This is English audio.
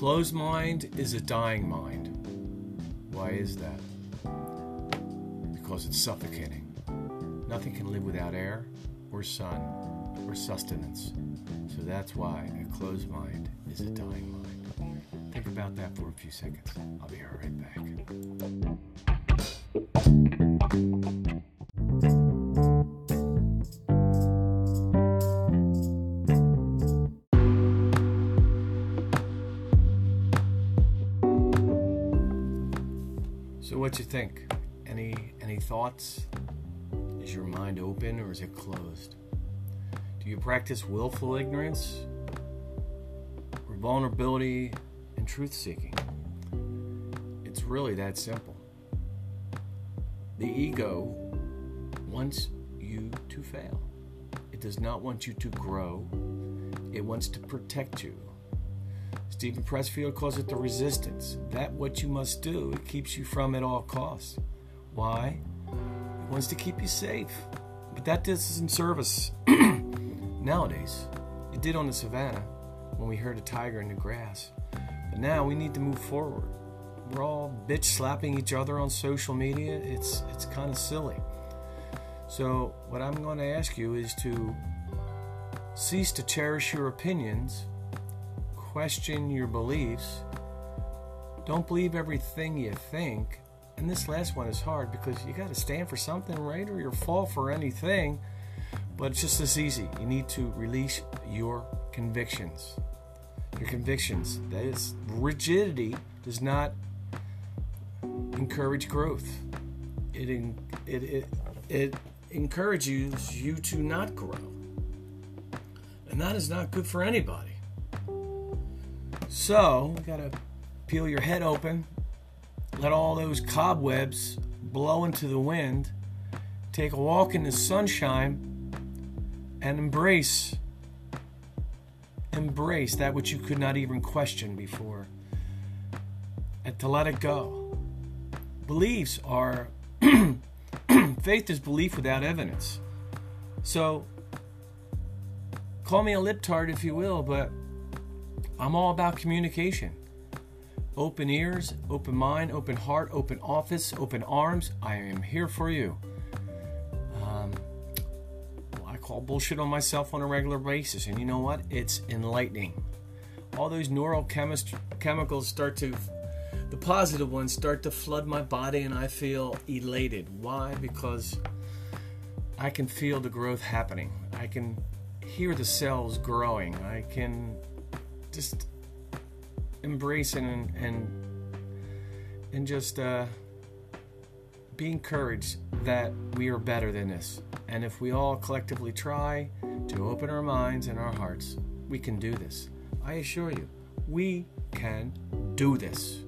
closed mind is a dying mind. Why is that? Because it's suffocating. Nothing can live without air or sun or sustenance. So that's why a closed mind is a dying mind. Think about that for a few seconds. I'll be right back. So what you think? Any any thoughts? Is your mind open or is it closed? Do you practice willful ignorance or vulnerability and truth seeking? It's really that simple. The ego wants you to fail. It does not want you to grow. It wants to protect you. Steven Pressfield calls it the resistance. That what you must do. It keeps you from at all costs. Why? It wants to keep you safe. But that doesn't serve us nowadays. It did on the savannah when we heard a tiger in the grass. But now we need to move forward. We're all bitch slapping each other on social media. It's it's kind of silly. So what I'm going to ask you is to cease to cherish your opinions question your beliefs. Don't believe everything you think. And this last one is hard because you got to stand for something, right? Or you'll fall for anything. But it's just as easy. You need to release your convictions. Your convictions. That is, rigidity does not encourage growth. It, it, it, it encourages you to not grow. And that is not good for anybody. So, you gotta peel your head open, let all those cobwebs blow into the wind, take a walk in the sunshine, and embrace embrace that which you could not even question before. And to let it go. Beliefs are faith is belief without evidence. So call me a liptard if you will, but I'm all about communication. Open ears, open mind, open heart, open office, open arms. I am here for you. Um, well, I call bullshit on myself on a regular basis, and you know what? It's enlightening. All those neurochemicals start to, the positive ones start to flood my body, and I feel elated. Why? Because I can feel the growth happening. I can hear the cells growing. I can just embrace and and and just uh, be encouraged that we are better than this. And if we all collectively try to open our minds and our hearts, we can do this. I assure you, we can do this.